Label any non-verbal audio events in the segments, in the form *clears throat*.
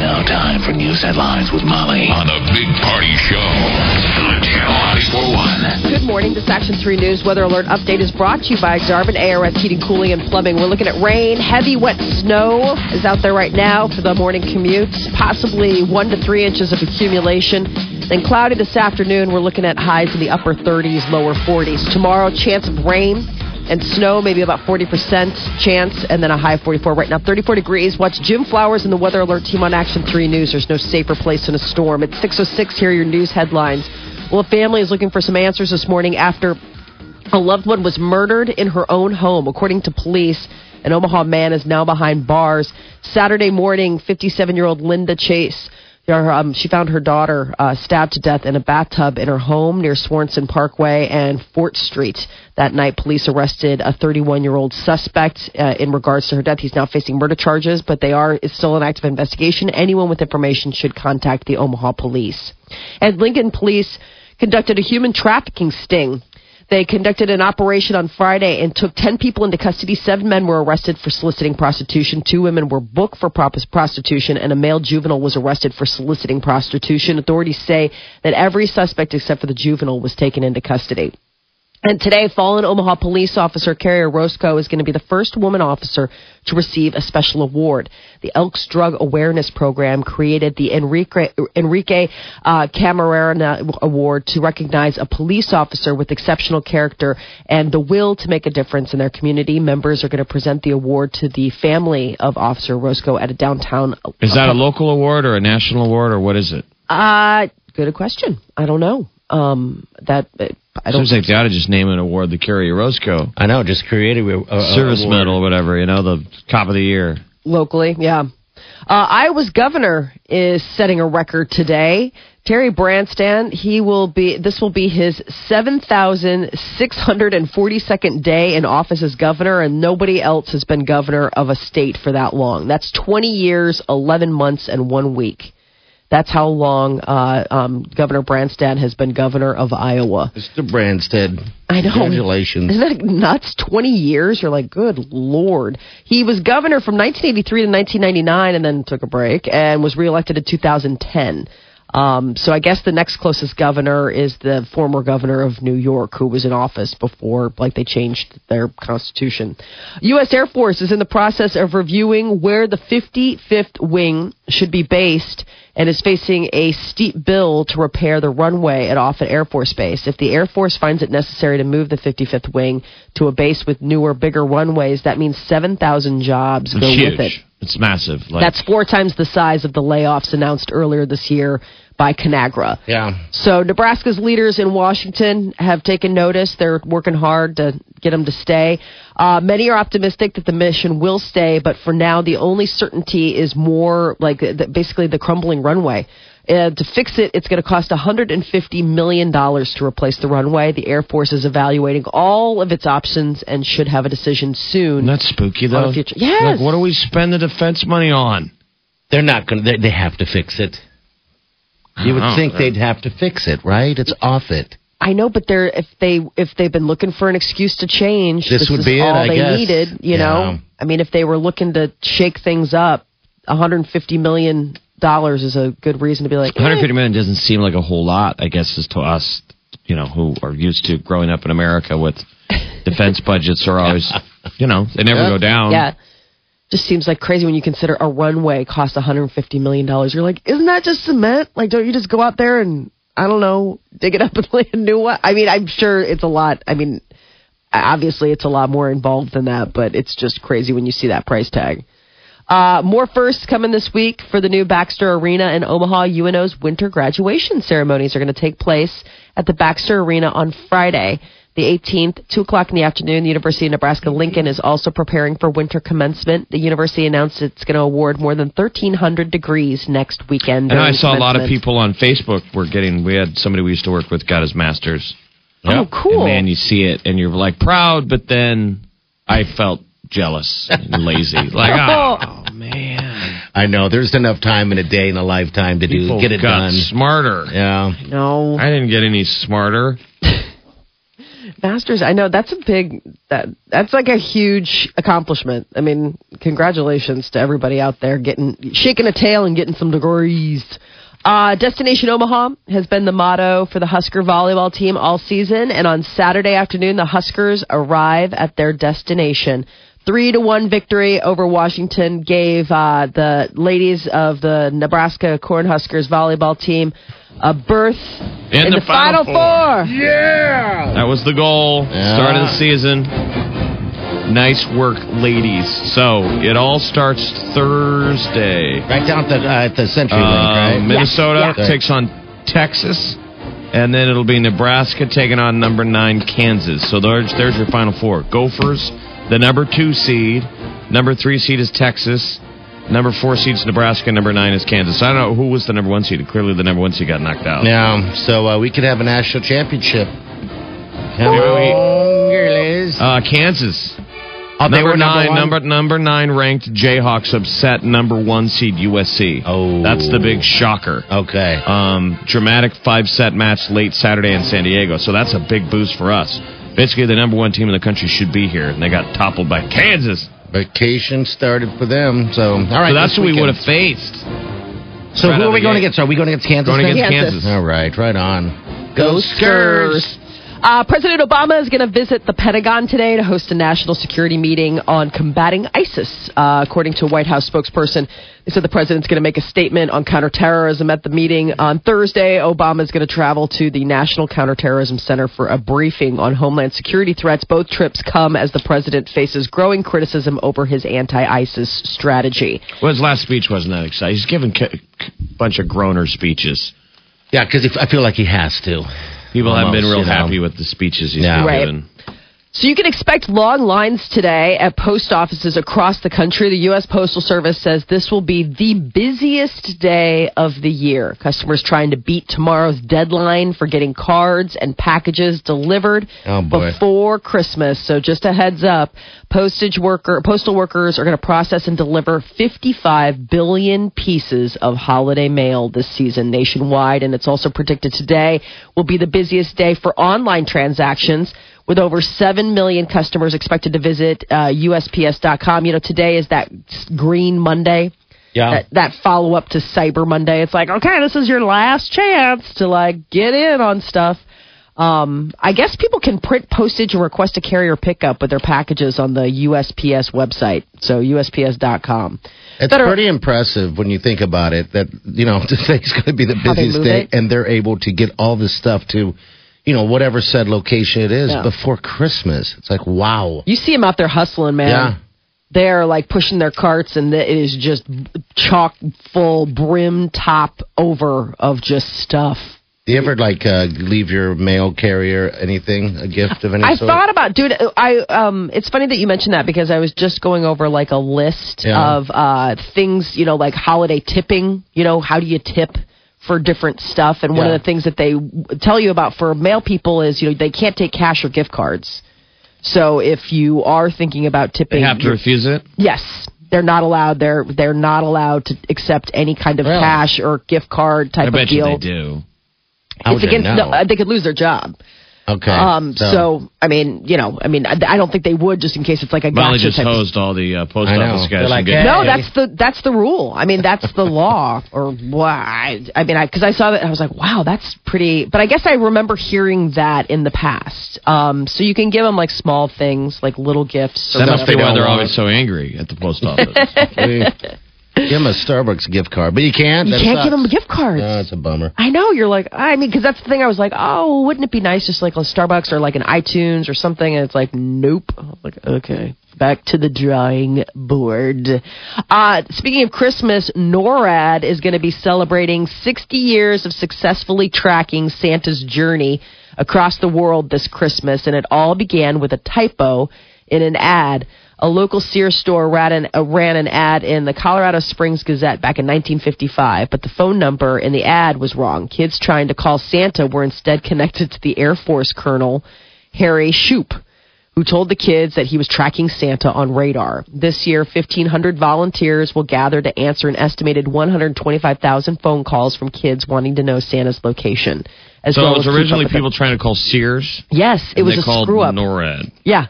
Now time for news headlines with Molly on the Big Party Show on Channel 941. Good morning. This Action 3 News weather alert update is brought to you by Darvin ARS Heating, Cooling, and Plumbing. We're looking at rain. Heavy, wet snow is out there right now for the morning commute. Possibly one to three inches of accumulation. Then cloudy this afternoon. We're looking at highs in the upper 30s, lower 40s. Tomorrow, chance of rain and snow, maybe about 40% chance, and then a high of 44 right now. 34 degrees. Watch Jim Flowers and the Weather Alert team on Action 3 News. There's no safer place in a storm. It's 6.06. Here are your news headlines. Well, a family is looking for some answers this morning after a loved one was murdered in her own home. According to police, an Omaha man is now behind bars. Saturday morning, 57 year old Linda Chase. Um, she found her daughter uh, stabbed to death in a bathtub in her home near Swanson Parkway and Fort Street. That night, police arrested a 31 year old suspect uh, in regards to her death. He's now facing murder charges, but they are it's still an active investigation. Anyone with information should contact the Omaha police. And Lincoln police conducted a human trafficking sting they conducted an operation on Friday and took 10 people into custody. Seven men were arrested for soliciting prostitution. Two women were booked for prostitution, and a male juvenile was arrested for soliciting prostitution. Authorities say that every suspect except for the juvenile was taken into custody. And today, fallen Omaha police officer Kerrie Orozco is going to be the first woman officer to receive a special award. The Elks Drug Awareness Program created the Enrique, Enrique uh, Camarena Award to recognize a police officer with exceptional character and the will to make a difference in their community. Members are going to present the award to the family of Officer Orozco at a downtown. Is that a local award or a national award or what is it? Uh, good question. I don't know. Um, that I don't. Seems like they ought to just name an award the Kerrie Orozco I know, just created a, a Service award. Medal or whatever. You know, the cop of the year. locally. Yeah. Uh, Iowa's governor is setting a record today. Terry Branstad, he will be. This will be his seven thousand six hundred and forty-second day in office as governor, and nobody else has been governor of a state for that long. That's twenty years, eleven months, and one week. That's how long uh, um, Governor Branstad has been governor of Iowa. Mr. Branstad. I know. Congratulations. Isn't that nuts? 20 years? You're like, good Lord. He was governor from 1983 to 1999 and then took a break and was reelected in 2010. Um, so I guess the next closest governor is the former governor of New York, who was in office before, like they changed their constitution. U.S. Air Force is in the process of reviewing where the 55th wing should be based and is facing a steep bill to repair the runway at Offutt Air Force Base. If the Air Force finds it necessary to move the 55th wing to a base with newer, bigger runways, that means 7,000 jobs It's go huge. with it. It's massive. Like, That's four times the size of the layoffs announced earlier this year by Conagra. Yeah. So Nebraska's leaders in Washington have taken notice. They're working hard to get them to stay. Uh, many are optimistic that the mission will stay, but for now, the only certainty is more like the, basically the crumbling runway. Uh, to fix it, it's going to cost $150 million to replace the runway. The Air Force is evaluating all of its options and should have a decision soon. Isn't spooky though. future- Yes. Like, what do we spend the defense money on? They're not going to, they, they have to fix it. You would Oh, think they'd have to fix it, right? It's off it. I know, but they're if they if they've been looking for an excuse to change, This would is be it, all I they guess. needed. You Yeah. know, I mean, if they were looking to shake things up, 150 million dollars is a good reason to be like, eh, 150 million doesn't seem like a whole lot, I guess, is to us, you know, who are used to growing up in America with *laughs* defense budgets are always, you know, they never go down. yeah. Just seems like crazy when you consider a runway costs 150 million dollars. You're like, isn't that just cement? Like, don't you just go out there and I don't know, dig it up and *laughs* lay a new one? I mean, I'm sure it's a lot. I mean, obviously it's a lot more involved than that, but it's just crazy when you see that price tag. Uh, more firsts coming this week for the new Baxter Arena in Omaha. UNO's winter graduation ceremonies are going to take place at the Baxter Arena on Friday. The the 18th, 2 o'clock in the afternoon. The University of Nebraska Lincoln is also preparing for winter commencement. The university announced it's going to award more than 1,300 degrees next weekend. And I saw a lot of people on Facebook were getting. We had somebody we used to work with got his master's. Oh, cool. And man, you see it and you're like proud, but then I felt jealous and *laughs* lazy. Like, ah. oh. oh man, I know. There's enough time in a day and a lifetime to do get it got done. smarter. Yeah. no. I didn't get any smarter. Masters, I know that's a big that that's like a huge accomplishment. I mean, congratulations to everybody out there getting shaking a tail and getting some degrees. Uh, Destination Omaha has been the motto for the Husker volleyball team all season, and on Saturday afternoon, the Huskers arrive at their destination. Three to one victory over Washington gave uh, the ladies of the Nebraska Cornhuskers volleyball team a berth In the the, Final, Final Four. That was the goal. Yeah. Start of the season. Nice work, ladies. So it all starts Thursday. Right down at the, uh, at the Century Link, Uh, right? Minnesota Yeah. takes on Texas, and then it'll be Nebraska taking on number nine Kansas. So there's there's your final four. Gophers, the number two seed. Number three seed is Texas. Number four seed is Nebraska. Number nine is Kansas. I don't know who was the number one seed. Clearly, the number one seed got knocked out. Yeah, so uh, we could have a national championship. Here it is. Uh, Kansas. Oh, they number were number nine, number number nine ranked Jayhawks upset number one seed USC. Oh. that's the big shocker. Okay. Um, dramatic five set match late Saturday in San Diego, so that's a big boost for us. Basically, the number one team in the country should be here, and they got toppled by Kansas. Vacation started for them. So, all right. so that's this who we would have faced. So right who are we the going gate. against? Are we going against Kansas? Going against Kansas. Kansas. All right, right on. Go Skurs. Uh, President Obama is going to visit the Pentagon today to host a national security meeting on combating ISIS. Uh, according to a White House spokesperson, they said the president's going to make a statement on counterterrorism at the meeting on Thursday. Obama is going to travel to the National Counterterrorism Center for a briefing on homeland security threats. Both trips come as the president faces growing criticism over his anti-ISIS strategy. Well, his last speech wasn't that exciting. He's given a bunch of groaner speeches. Yeah, because I feel like he has to. People haven't been real you know. happy with the speeches he's Yeah. been Right. given. So you can expect long lines today at post offices across the country. The U.S. Postal Service says this will be the busiest day of the year. Customers trying to beat tomorrow's deadline for getting cards and packages delivered Oh, before Christmas. So just a heads up, postage worker, postal workers are going to process and deliver 55 billion pieces of holiday mail this season nationwide. And it's also predicted today will be the busiest day for online transactions with over 7 million customers expected to visit uh, USPS.com. You know, today is that green Monday. Yeah. That, that follow up to Cyber Monday. It's like, okay, this is your last chance to like get in on stuff. Um, I guess people can print postage and request a carrier pickup with their packages on the USPS website. So USPS.com. It's are- pretty impressive when you think about it that, you know, *laughs* today's going to be the busiest day it. and they're able to get all this stuff to, you know, whatever said location it is Yeah. before Christmas. It's like, wow. You see them out there hustling, man. Yeah. They're like pushing their carts, and it is just chock full, brim top over of just stuff. Do you ever like uh, leave your mail carrier anything, a gift of any I sort? thought about, dude. I um, it's funny that you mentioned that because I was just going over like a list Yeah. of uh things, you know, like holiday tipping. You know, how do you tip for different stuff? And one Yeah. of the things that they tell you about for mail people is, you know, they can't take cash or gift cards. So if you are thinking about tipping, They have to refuse it. Yes, they're not allowed. They're they're not allowed to accept any kind of Really? cash or gift card type I of bet you deal. they do. How it's against. No, uh, they could lose their job. Okay. Um. So. I mean, you know, I mean, I, I don't think they would just in case it's like a Molly gotcha just type. of- hosed all the uh, post office guys. like, from getting- no, Hey. that's the that's the rule. I mean, that's the *laughs* law, or why? I mean, because I, saw that, and I was like, wow, that's pretty. But I guess I remember hearing that in the past. Um, so you can give them like small things, like little gifts. That must be why they're always so angry at the post *laughs* office. Give him a Starbucks gift card, but you can't. You That can't give him gift cards. No, it's a bummer. I know you're like I mean because that's the thing I was like oh wouldn't it be nice just like a Starbucks or like an iTunes or something and it's like nope I'm like okay back to the drawing board. Uh, speaking of Christmas, NORAD is going to be celebrating 60 years of successfully tracking Santa's journey across the world this Christmas, and it all began with a typo in an ad. A local Sears store ran an, uh, ran an ad in the Colorado Springs Gazette back in 1955, but the phone number in the ad was wrong. Kids trying to call Santa were instead *laughs* connected to the Air Force Colonel Harry Shoup who told the kids that he was tracking Santa on radar. This year, 1,500 volunteers will gather to answer an estimated 125,000 phone calls from kids wanting to know Santa's location. As So well it was as originally people trying to call Sears. Yes, it was a called screw up. NORAD. Yeah.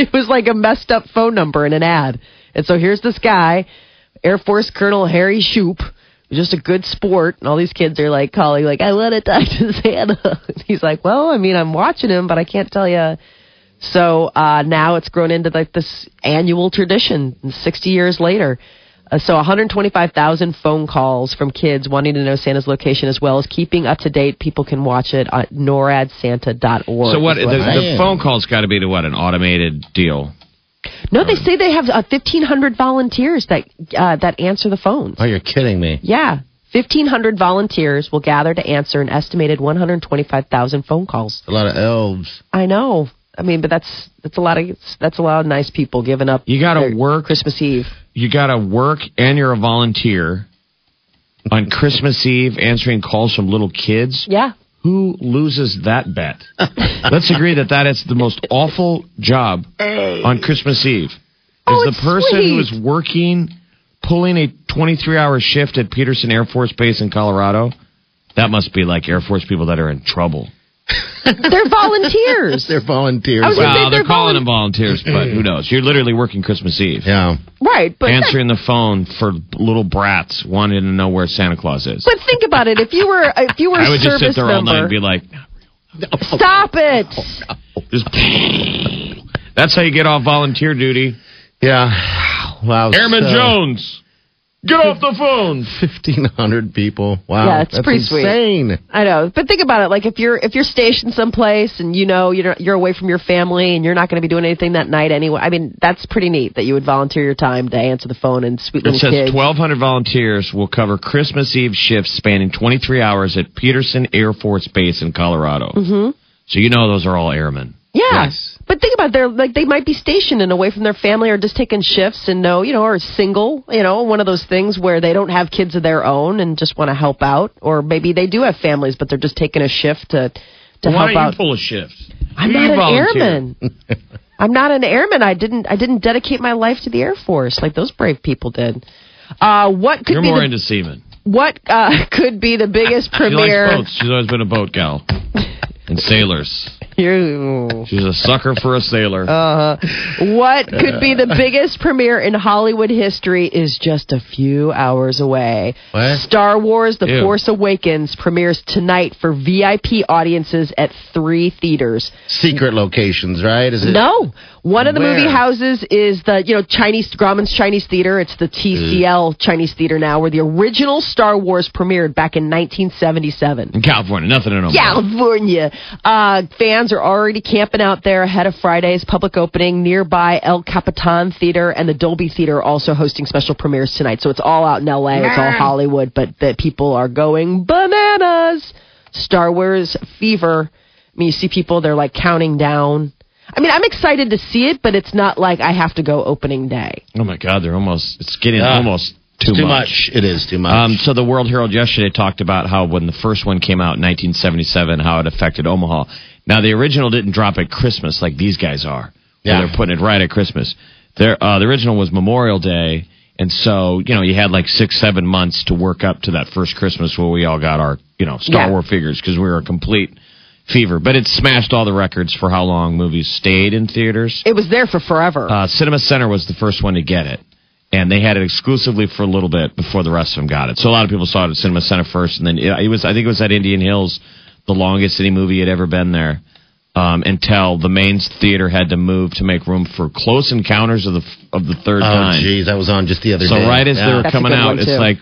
*laughs* it was like a messed up phone number in an ad. And so here's this guy, Air Force Colonel Harry Shoup, just a good sport. And all these kids are like calling, like, I want to talk to Santa. *laughs* And he's like, well, I mean, I'm watching him, but I can't tell you. So uh, now it's grown into like this annual tradition 60 years later. Uh, so 125,000 phone calls from kids wanting to know Santa's location as well as keeping up to date. People can watch it at noradsanta.org. So what? The, the phone call's got to be to what? An automated deal. No, they say they have uh, 1,500 volunteers that uh, that answer the phones. Oh, you're kidding me. Yeah. 1,500 volunteers will gather to answer an estimated 125,000 phone calls. A lot of elves. I know. I mean, but that's that's a lot of that's a lot of nice people giving up. You got to work. Christmas Eve. You got to work, and you're a volunteer on Christmas Eve answering calls from little kids. Yeah. Who loses that bet? *laughs* Let's agree that that is the most awful job on Christmas Eve. Is Oh, the person sweet. who is working, pulling a 23 hour shift at Peterson Air Force Base in Colorado? That must be like Air Force people that are in trouble. *laughs* They're volunteers. They're volunteers. I was gonna say Well, they're they're calling volun- them volunteers, but who knows? You're literally working Christmas Eve. yeah. right, but Answering the phone for little brats wanting to know where Santa Claus is. but think about it. If you were if you were I a would just sit service there all night member, and be like, stop it. just, that's how you get off volunteer duty. Yeah. Wow. Airman so- Jones, get off the phone. 1,500 *laughs* people. Wow. Yeah, it's That's pretty sweet. insane. I know, but think about it. Like if you're if you're stationed someplace and you know you're you're away from your family and you're not going to be doing anything that night anyway. I mean, that's pretty neat that you would volunteer your time to answer the phone and sweet It little says kids. 1,200 volunteers will cover Christmas Eve shifts spanning 23 hours at Peterson Air Force Base in Colorado. Mm-hmm. So you know those are all airmen. Yeah. Yes. But think about it, they're like they might be stationed and away from their family or just taking shifts and know, you know, or single, you know, one of those things where they don't have kids of their own and just want to help out. Or maybe they do have families but they're just taking a shift to to Why help out. you pull a shift? I'm You not an volunteer. airman. *laughs* I'm not an airman. I didn't I didn't dedicate my life to the Air Force like those brave people did. Uh, what could You're be more the, into seamen. what uh, *laughs* could be the biggest premiere? *laughs* She likes boats. She's always been a boat gal. And sailors. You- She's a sucker for a sailor. Uh, what could be the biggest premiere in Hollywood history is just a few hours away. What? Star Wars The Ew. Force Awakens premieres tonight for VIP audiences at three theaters. Secret locations, right? Is it? No. One of the Where? movie houses is the, you know, Chinese, Grauman's Chinese Theater. It's the TCL Chinese Theater now, where the original Star Wars premiered back in 1977. in California, nothing in Omaha. California. Uh, fans are already camping out there ahead of Friday's public opening. Nearby El Capitan Theater and the Dolby Theater are also hosting special premieres tonight. So it's all out in LA. It's all Hollywood, but the people are going bananas. Star Wars fever. I mean, you see people, they're like counting down. I mean, I'm excited to see it, but it's not like I have to go opening day. Oh my God, they're almost. It's getting Yeah. almost too, too much. It is too much. Um, so the World Herald yesterday talked about how when the first one came out in 1977, how it affected Omaha. Now the original didn't drop at Christmas like these guys are. Yeah. they're putting it right at Christmas. There, uh, the original was Memorial Day, and so you know you had like six, seven months to work up to that first Christmas where we all got our you know Star Yeah. Wars figures because we were a complete fever. But it smashed all the records for how long movies stayed in theaters. It was there for forever. Uh, Cinema Center was the first one to get it. And they had it exclusively for a little bit before the rest of them got it. So a lot of people saw it at Cinema Center first, and then it, it was. I think it was at Indian Hills, the longest any movie had ever been there, um, until the main theater had to move to make room for Close Encounters of the of the Third oh, Kind. geez, that was on just the other So day. right as Yeah. they were That's coming out, it's like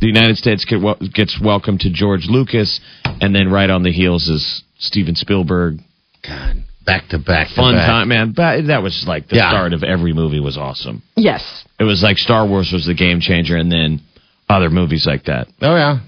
the United States get, wel- gets welcome to George Lucas, and then right on the heels is Steven Spielberg. God, back to back. to Fun back. time, man. But that was like the Yeah. start of every movie was awesome. yes. It was like Star Wars was the game changer, and then other movies like that. Oh yeah.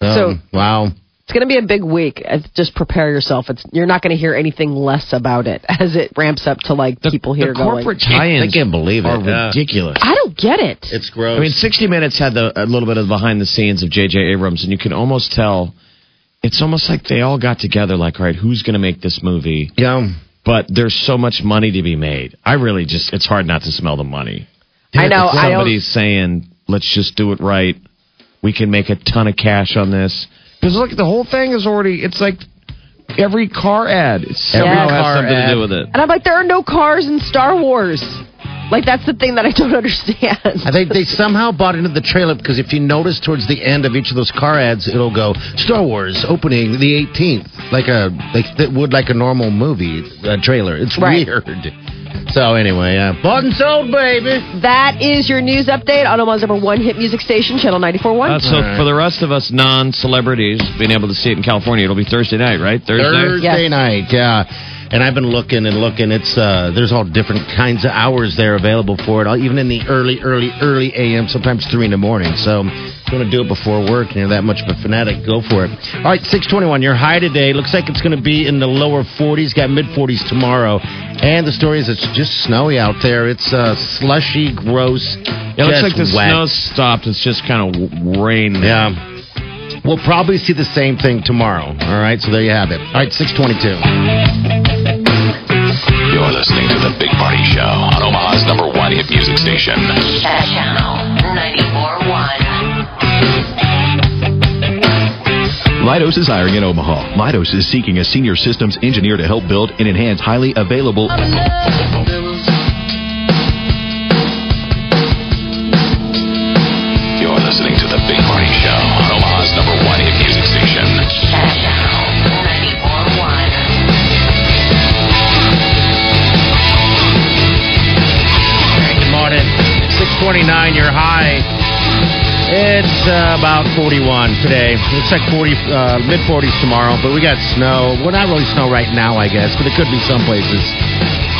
Um, So- wow. It's going to be a big week. Uh, Just prepare yourself. It's you're not going to hear anything less about it *laughs* as it ramps up to like The, people here the going. corporate I tie-ins can't believe it. are Yeah. ridiculous. I don't get it. It's gross. I mean, 60 Minutes had the, a little bit of behind the scenes of J.J. Abrams, and you can almost tell it's almost like they all got together, like, all right, who's going to make this movie? yeah. But there's so much money to be made. I really just, it's hard not to smell the money. I know. If I somebody's saying, let's just do it right. We can make a ton of cash on this. Because look, the whole thing is already, it's like every car ad. It's Every somehow car has something ad. to do with it. And I'm like, there are no cars in Star Wars. Like that's the thing that I don't *laughs* understand. I think they somehow bought into the trailer because if you notice towards the end of each of those car ads, it'll go Star Wars opening the 18th, like a like that would like a normal movie uh, trailer. It's Right. weird. So anyway, uh, bought and sold, baby. That is your news update on Omaha's number one hit music station, Channel 94.1. Uh, so for the rest of us non-celebrities being able to see it in California, it'll be Thursday night, right? Thursday. Thursday Yes. night, yeah. And I've been looking and looking. It's uh, there's all different kinds of hours there available for it. All- Even in the early, early, early a.m. Sometimes three in the morning. So if you want to do it before work and you're that much of a fanatic, go for it. All right, 621. Your high today looks like it's going to be in the lower 40s. Got mid 40s tomorrow. And the story is it's just snowy out there. It's uh, slushy, gross. It looks like the wet. snow's stopped. It's just kind of rain. Yeah. We'll probably see the same thing tomorrow. All right, so there you have it. All right, 622. You're listening to The Big Party Show on Omaha's number one hit music station. Channel 94.1. Leidos is hiring in Omaha. Leidos is seeking a senior systems engineer to help build and enhance highly available. You're listening to The Big Party Show on Omaha's number one hit music station. Good morning. 629, you're high. It's uh, about 41 today. Looks like 40, uh, mid 40s tomorrow, but we got snow. Well, not really snow right now, I guess, but it could be some places.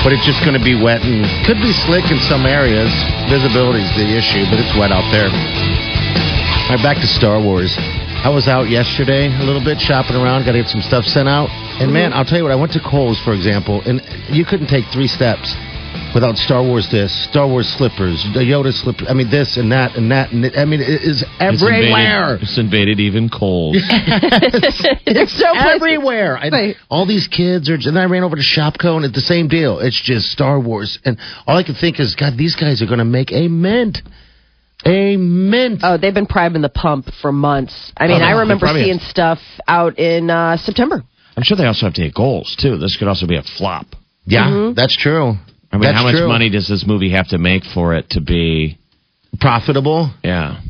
But it's just going to be wet and could be slick in some areas. Visibility is the issue, but it's wet out there. All right, back to Star Wars. I was out yesterday a little bit shopping around, got to get some stuff sent out. And man, I'll tell you what, I went to Kohl's, for example, and you couldn't take three steps without Star Wars this, Star Wars slippers, the Yoda slippers. I mean, this and that and that. And it, I mean, it is It's everywhere. invaded, it's invaded even Kohl's. There's no place- everywhere. I, all these kids are. And then I ran over to Shopko, and it's the same deal. It's just Star Wars, and all I can think is, God, these guys are going to make a mint, a mint. Oh, they've been priming the pump for months. I mean, Oh, I remember seeing have. stuff out in uh, September. I'm sure they also have to hit goals too. This could also be a flop. yeah, Mm-hmm. that's true. I mean, That's how much true. money does this movie have to make for it to be? profitable? Yeah,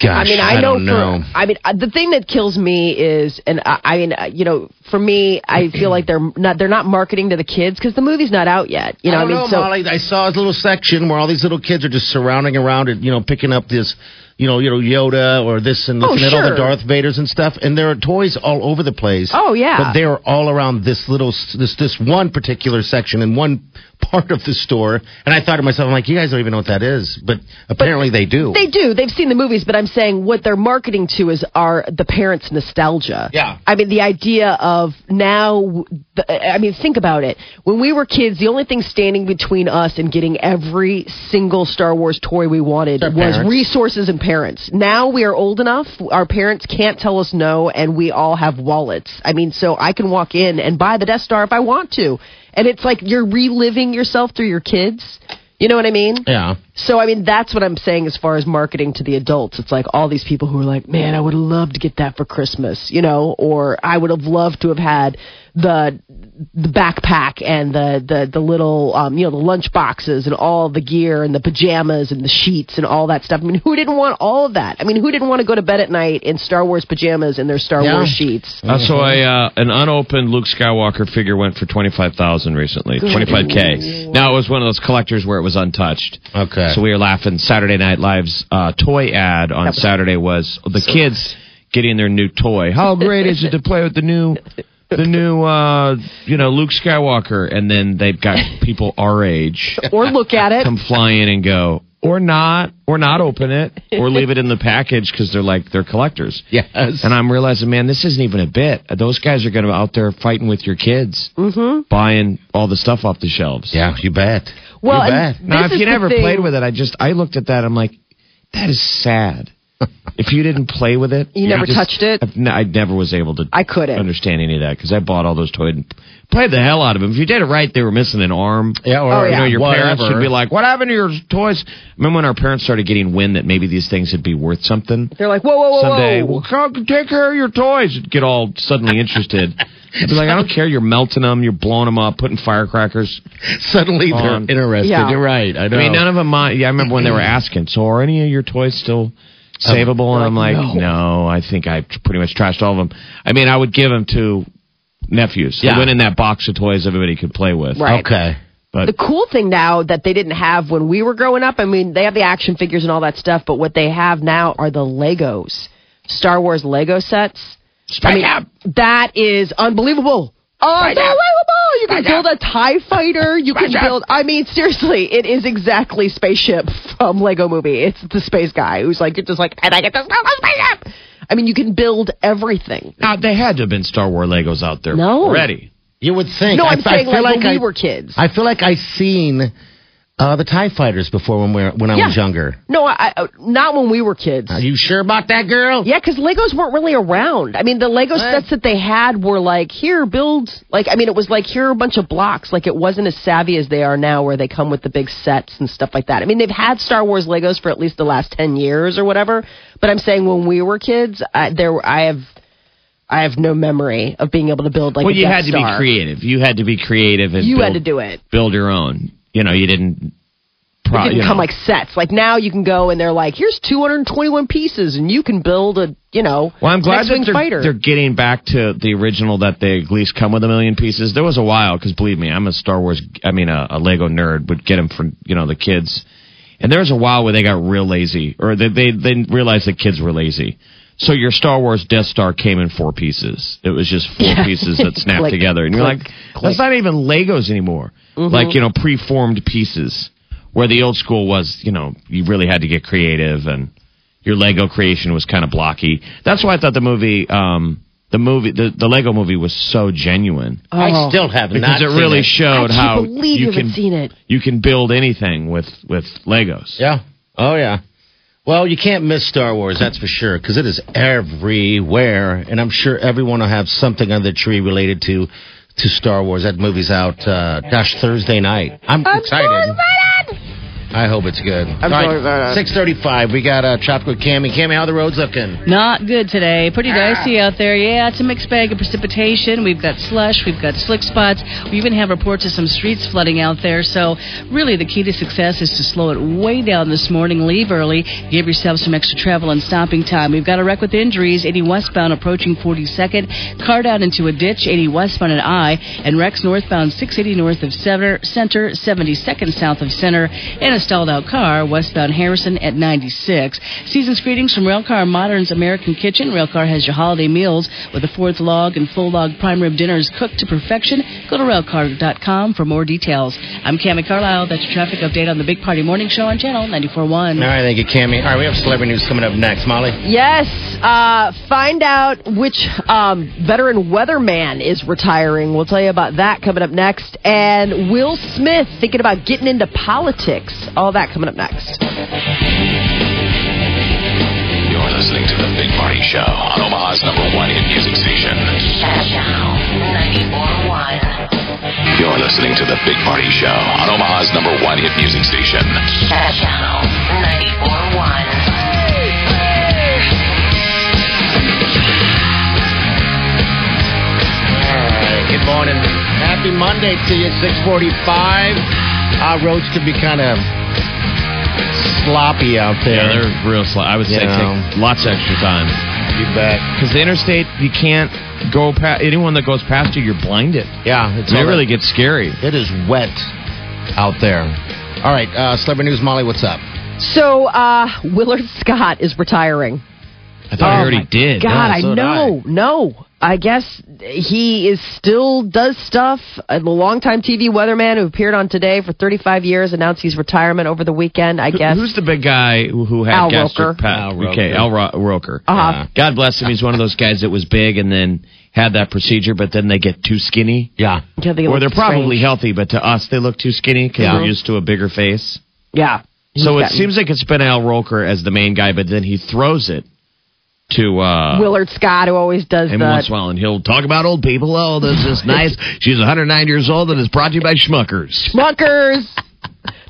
Gosh, I mean, I, know, don't know. for I mean, uh, the thing that kills me is, and I, I mean, uh, you know, for me, I feel like they're not they're not marketing to the kids because the movie's not out yet. You know, I I, don't mean, know, so Molly. I saw a little section where all these little kids are just surrounding around it, you know, picking up this, you know, you know, Yoda or this and Oh, looking at all the. Darth Vaders and stuff. And there are toys all over the place. Oh, yeah. but they're all around this little, this this one particular section in one part of the store. And I thought to myself, I'm like, you guys don't even know what that is, but apparently they do. They do. They've seen the movies, but I'm saying what they're marketing to is are the parents' nostalgia. Yeah. I mean, the idea of now. I mean, think about it. When we were kids, the only thing standing between us and getting every single Star Wars toy we wanted was parents. resources and parents. Now we are old enough. Our parents can't tell us no, and we all have wallets. I mean, so I can walk in and buy the Death Star if I want to, and it's like you're reliving yourself through your kids. You know what I mean? yeah. So I mean that's what I'm saying as far as marketing to the adults. It's like all these people who are like, "Man, I would have loved to get that for Christmas," you know, or I would have loved to have had the the backpack and the the the little um, you know the lunch boxes and all the gear and the pajamas and the sheets and all that stuff. I mean, who didn't want all of that? I mean, who didn't want to go to bed at night in Star Wars pajamas and their Star Yeah. Wars sheets? uh, so a uh, an unopened Luke Skywalker figure went for twenty five thousand recently, twenty five k. Now it was one of those collectors where it was untouched. Okay. So we were laughing. Saturday Night Live's uh, toy ad on Saturday was the kids getting their new toy. How great is it to play with the new, the new, uh, you know, Luke Skywalker? And then they've got *laughs* people our age Or look at it. come fly in and go, or not, or not open it, or leave it in the package because they're like they're collectors. Yes. And I'm realizing, man, this isn't even a bit. Those guys are going to be out there fighting with your kids, mm-hmm. buying all the stuff off the shelves. yeah, you bet. Well, you and bet. Now, if you never thing- played with it, I just I looked at that. I'm like, that is sad. *laughs* if you didn't play with it, You never just- touched it? I've n- I never was able to. I couldn't. understand any of that because I bought all those toys and played the hell out of them. If you did it right, they were missing an arm. Yeah, or Oh, You know, yeah. your parents whatever. would be like, "What happened to your toys?" Remember when our parents started getting wind that maybe these things would be worth something? They're like, whoa, whoa, whoa, Someday, whoa. well, come take care of your toys. Get all suddenly interested. *laughs* I'd be like, I don't care. You're melting them. You're blowing them up, putting firecrackers. Suddenly they're On. interested. Yeah. You're right. I know. I mean, none of them. Mind. Uh, yeah, I remember when they were *clears throat* asking. So, are any of your toys still savable? and I'm like, no. I think I pretty much trashed all of them. I mean, I would give them to nephews. They Yeah. went in that box of toys everybody could play with. Right. Okay. But The cool thing now that they didn't have when we were growing up, I mean, they have the action figures and all that stuff, but what they have now are the Legos. Star Wars Lego sets. I mean, that is unbelievable. Unbelievable! You can build a TIE fighter. You can build, I mean, seriously, it is exactly Spaceship from Lego Movie. It's the space guy who's like, you're just like, and I get to build a spaceship! I mean, you can build everything. now, they had to have been Star Wars Legos out there No. already. You would think. No, I, I'm I saying feel like, like when I, we were kids. I feel like I seen uh, the Tie Fighters before when we were, when I was younger. no, I, I, not when we were kids. Are you sure about that, girl? Yeah, because Legos weren't really around. I mean, the Lego sets that they had were like, here, build. Like, I mean, it was like, here are a bunch of blocks. Like, it wasn't as savvy as they are now, where they come with the big sets and stuff like that. I mean, they've had Star Wars Legos for at least the last 10 years or whatever. But I'm saying when we were kids, I, there, I have. I have no memory of being able to build like well, you Death had to be creative. You had to be creative and You build, had to do it. build your own. You know, you didn't. It didn't you come know. like sets. Like now, you can go and they're like, "Here's 221 pieces, and you can build a, you know, Well, I'm glad that they're, fighter." they're getting back to the original that they at least come with a million pieces. There was a while because believe me, I'm a Star Wars. I mean, a, a Lego nerd would get them for you know the kids. And there was a while where they got real lazy, or they they, they realized the kids were lazy. So your Star Wars Death Star came in four pieces. It was just four Yeah. pieces that *laughs* snapped Click, together, and you're like, click. that's not even Legos anymore. Mm-hmm. Like you know, preformed pieces. Where the old school was, you know, you really had to get creative and your Lego creation was kind of blocky. That's why I thought the movie, um, the movie, the, the Lego movie was so genuine I still have because not it seen really it. showed I can't how you you can seen it. you can build anything with with Legos. Yeah. Oh yeah. Well, you can't miss Star Wars, that's for sure, because it is everywhere, and I'm sure everyone will have something on the tree related to to Star Wars. That movie's out, uh, gosh, Thursday night. I'm, excited. I hope it's good. I'm so excited. Six thirty-five. We got uh, Tropical Cammy. Cammy, how the roads looking? Not good today. Pretty dicey out there. Yeah, it's a mixed bag of precipitation. We've got slush. We've got slick spots. We even have reports of some streets flooding out there. So, really, the key to success is to slow it way down this morning. Leave early. Give yourself some extra travel and stopping time. We've got a wreck with injuries. 80 westbound approaching 42nd. Car down into a ditch. 80 westbound at I. And wrecks northbound 680 north of Center. Center 72nd south of Center. And a stalled out car westbound Harrison at 96. Season's greetings from Railcar Modern's American Kitchen. Railcar has your holiday meals with a fourth log and full log prime rib dinners cooked to perfection. Go to railcar.com for more details. I'm Cami Carlisle. That's your traffic update on the Big Party Morning Show on Channel 94.1. All right, thank you, Cammy. All right, we have celebrity news coming up next. Molly? Yes. Uh, find out which um, veteran weatherman is retiring. We'll tell you about that coming up next. And Will Smith thinking about getting into politics. All that coming up next. You're listening to the Big Party Show on Omaha's number one hit music station. Channel 94.1. You're listening to the Big Party Show on Omaha's number one hit music station. Channel 94.1. good morning. Happy Monday to you, 645. Our roads could be kind of sloppy out there. Yeah, they're real slow. I would say You know. take lots of extra time You bet. because the interstate you can't go past anyone that goes past you. You're blinded. Yeah, it's It really that- gets scary. It is wet out there. All right, uh, celebrity news, Molly. What's up? So, uh, Willard Scott is retiring. I thought I Oh, already did. God, Yeah, I so did know. No. I guess he is still does stuff. A longtime TV weatherman who appeared on Today for 35 years announced his retirement over the weekend. I guess. Who's the big guy who, who had Al gastric Roker. pa- Al Roker. Okay, Al Ro- Roker. Uh-huh. God bless him. He's one of those guys that was big and then had that procedure, but then they get too skinny. Yeah. Yeah, they Or they're probably strange. healthy, but to us they look too skinny because Yeah. we're used to a bigger face. Yeah. So He's it gotten- seems like it's been Al Roker as the main guy, but then he throws it to uh, Willard Scott, who always does once that. in a while, and he'll talk about old people. Oh, this is *laughs* nice. She's 109 years old, and it's brought to you by Schmuckers. Schmuckers.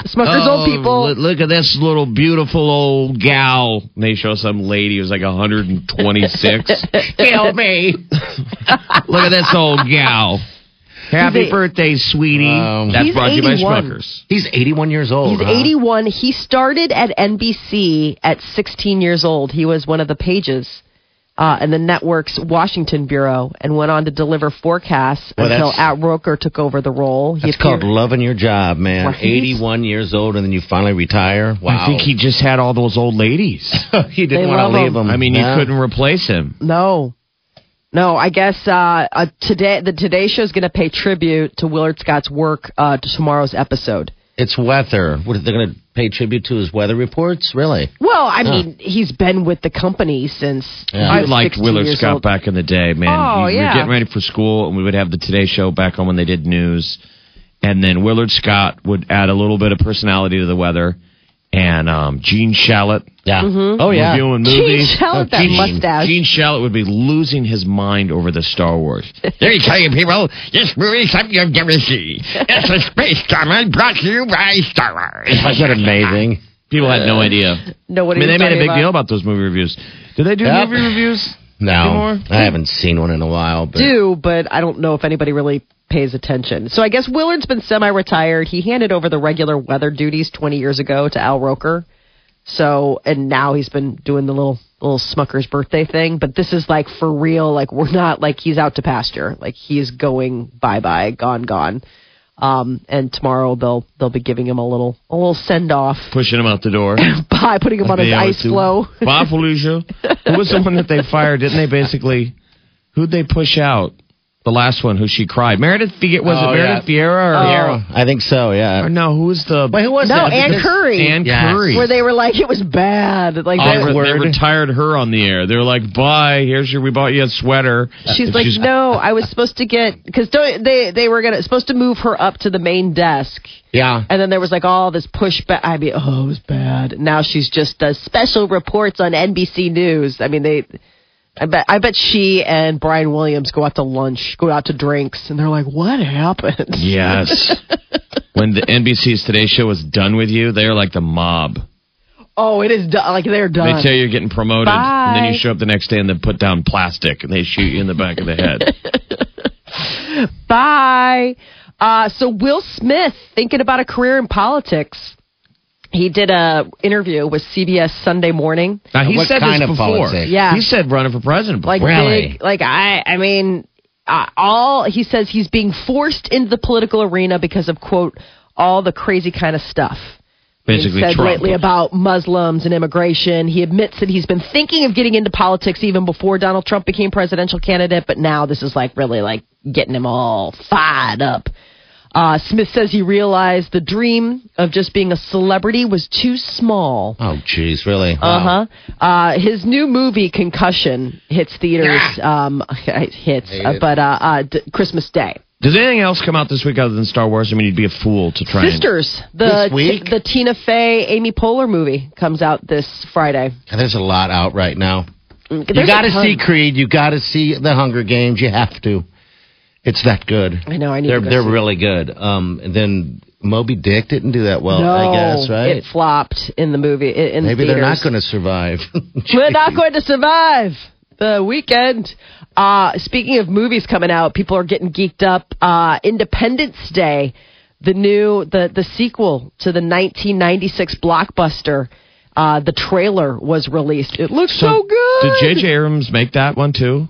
Smuckers Oh, old people. Look, look at this little beautiful old gal. And they show some lady who's like 126. Kill *laughs* me. *laughs* look at this old gal. Happy He's birthday, sweetie. Um, That's He's brought to you by 81. Schmuckers. He's 81 years old. He's huh? 81. He started at NBC at 16 years old. He was one of the pages uh, in the network's Washington bureau and went on to deliver forecasts Well, until that's- Al Roker took over the role. He That's called loving your job, man. Right. 81 years old and then you finally retire. Wow. I think he just had all those old ladies. *laughs* he They didn't love want to leave him. him. I mean, Yeah. you couldn't replace him. No. No, I guess uh, uh, today the Today Show is going to pay tribute to Willard Scott's work uh, to tomorrow's episode. It's weather. What, they're going to pay tribute to his weather reports? Really? Well, I mean, he's been with the company since he I liked Willard Scott old. back in the day, man. Oh, we, we yeah. were getting ready for school, and we would have the Today Show back on when they did news, and then Willard Scott would add a little bit of personality to the weather, and um, Gene Shalit. Yeah. Mm-hmm. Oh, yeah. Reviewing Gene movies. Shalit, that Gene, mustache. Gene Shalit would be losing his mind over the Star Wars. Let me tell you, people, this movie is something you've never seen. It's a space drama brought to you by Star Wars. Isn't that amazing? People had no idea. No, what I mean, he they made a talking big deal about. about those movie reviews. Do they do Yep. movie reviews? No. Anymore? I haven't seen one in a while. But do, but I don't know if anybody really pays attention. So I guess Willard's been semi-retired. He handed over the regular weather duties 20 years ago to Al Roker. So and now he's been doing the little little Smucker's birthday thing. But this is like for real. Like we're not like he's out to pasture. Like he's going bye bye, gone gone. Um, and tomorrow they'll they'll be giving him a little a little send off Pushing him out the door. *laughs* by putting him on his They always ice do. flow. Bob Felicia. Who was the one that they fired? Didn't they basically? Who'd they push out? The last one, who she cried. Meredith Vieira. Was Oh, it Meredith yeah. Vieira? Or, oh. Yeah, I think so, yeah. or no? Who was the? Wait, who was No, that? Ann Because- Curry. Ann Yes. Curry. Where they were like it was bad. Like Oh, they- they, re- they Word. retired her on the air. They were like, "Bye, here's your. We bought you a sweater." She's And like, no, I was supposed to get because they they were gonna supposed to move her up to the main desk, Yeah. and then there was like all this pushback. I mean, oh, it was bad. Now she's just does special reports on NBC News. I mean, they. I bet I bet she and Brian Williams go out to lunch, go out to drinks, and they're like, "What happened?" Yes. *laughs* when the NBC's Today Show was done with you, they're like the mob. Oh, it is done. Like they're done. They tell you you're getting promoted, and then you show up the next day and they put down plastic and they shoot you in the back of the head. *laughs* Bye. Uh, so Will Smith thinking about a career in politics. He did a interview with CBS Sunday Morning. Now he What said kind this of before. politics? Yeah. he said running for president. Before. Like Really? big, like I, I mean, uh, all he says he's being forced into the political arena because of quote all the crazy kind of stuff. basically he said Trump. lately about Muslims and immigration. He admits that he's been thinking of getting into politics even before Donald Trump became presidential candidate, but now this is like really like getting him all fired up. Uh, Smith says he realized the dream of just being a celebrity was too small. Oh, jeez, really? Uh huh. Uh, his new movie Concussion hits theaters. Um, *laughs* hits, uh, but uh, uh, d- Christmas Day. Does anything else come out this week other than Star Wars? I mean, you'd be a fool to try. and- Sisters, the This week? the Tina Fey, Amy Poehler movie comes out this Friday. There's a lot out right now. You There's got to see Creed. You got to see The Hunger Games. You have to. It's that good. I know. I need They're to go they're see it. really good. Um, and then Moby Dick didn't do that well. no, I guess right. it flopped in the movie. i- In Maybe they're not theaters. going to survive. *laughs* We're not going to survive the weekend. Uh, speaking of movies coming out, people are getting geeked up. Uh, Independence Day, the new the the sequel to the 1996 blockbuster. Uh, the trailer was released. It looks so, good. Did J.J. Abrams make that one too,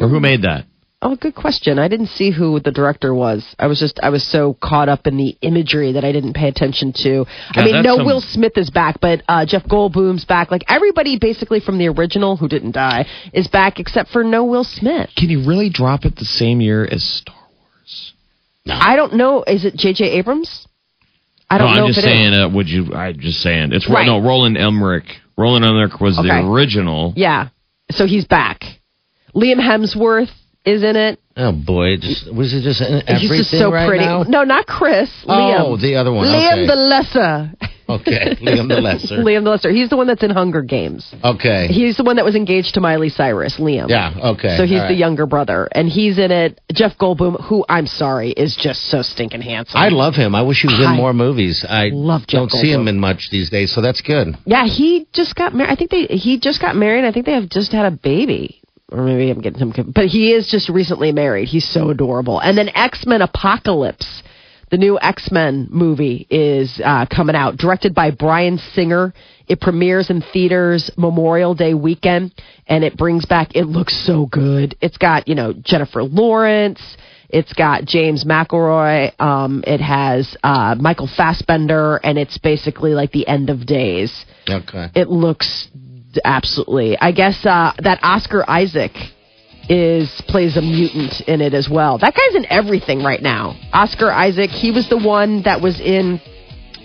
or who made that? Oh, good question. I didn't see who the director was. I was just I was so caught up in the imagery that I didn't pay attention to. I mean, no some- Will Smith is back, but uh, Jeff Goldblum's back. Like everybody, basically from the original who didn't die, is back except for no Will Smith. Can you really drop it the same year as Star Wars? I don't know. Is it J.J. Abrams? I don't no, know I'm if just it is. saying. Uh, would you? I'm just saying. It's Right. no Roland Emmerich. Roland Emmerich was the Okay. original. Yeah. So he's back. Liam Hemsworth is in it. Oh boy, just was it just everything He's just so right pretty. now? No, not Chris. Oh, Liam. the other one, Liam okay. the Lesser. Okay, Liam the Lesser. *laughs* Liam the Lesser. He's the one that's in Hunger Games. Okay. He's the one that was engaged to Miley Cyrus, Liam. Yeah, okay, So he's all the younger brother. And he's in it. Jeff Goldblum, who I'm sorry, is just so stinking handsome. I love him. I wish he was in I more movies. I love Jeff don't see him in much these days, so that's good. Yeah, he just got married. I think they he just got married. I think they have just had a baby. Or maybe I'm getting him, but he is just recently married. He's so adorable. And then X Men Apocalypse, the new X Men movie, is uh, coming out, directed by Bryan Singer. It premieres in theaters Memorial Day weekend, and it brings back. It looks so good. It's got you know Jennifer Lawrence. It's got James McAvoy. Um, it has uh, Michael Fassbender, and it's basically like the end of days. Okay. It looks absolutely. I guess uh, that Oscar Isaac is plays a mutant in it as well. That guy's in everything right now. Oscar Isaac. He was the one that was in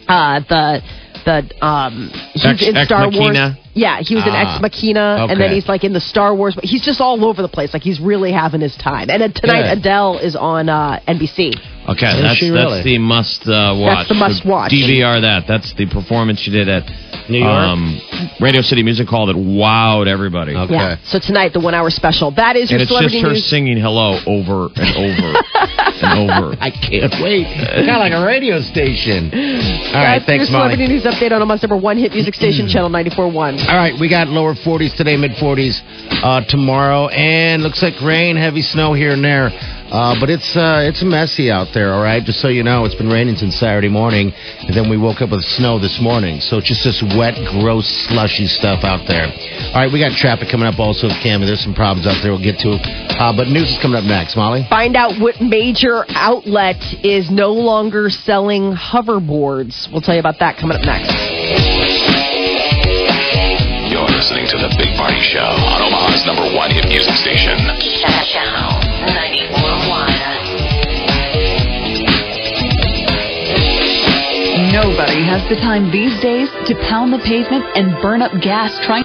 uh, the the um he's Ex- in Star? Wars. Yeah, he was in Ah, Ex Machina, and then he's like in the Star Wars. But he's just all over the place. Like he's really having his time. And then tonight, Good. Adele is on uh, NBC. Okay, Is that's she that's the must uh, watch. the must watch. DVR that. That's the performance she did at New York? um, Radio City Music Hall that wowed everybody. Okay. Yeah. So tonight, the one hour special. That is your And it's just celebrity her news. singing "Hello" over and over and *laughs* over. I can't wait. kind of like a radio station. All right, That's thanks, your Molly. celebrity news update on Omaha's number one hit music station, *clears throat* Channel 94.1. All right, we got lower 40s today, mid 40s uh, tomorrow, and looks like rain, heavy snow here and there. Uh, but it's uh, it's messy out there, all right? Just so you know, it's been raining since Saturday morning, and then we woke up with snow this morning. So it's just this wet, gross, slushy stuff out there. All right, we got traffic coming up also, with Cam. There's some problems out there we'll get to. Uh, but news is coming up next, Molly. Find out what major outlet is no longer selling hoverboards. We'll tell you about that coming up next. You're listening to the Big Party Show on Omaha's number one hit music station. Nobody has the time these days to pound the pavement and burn up gas trying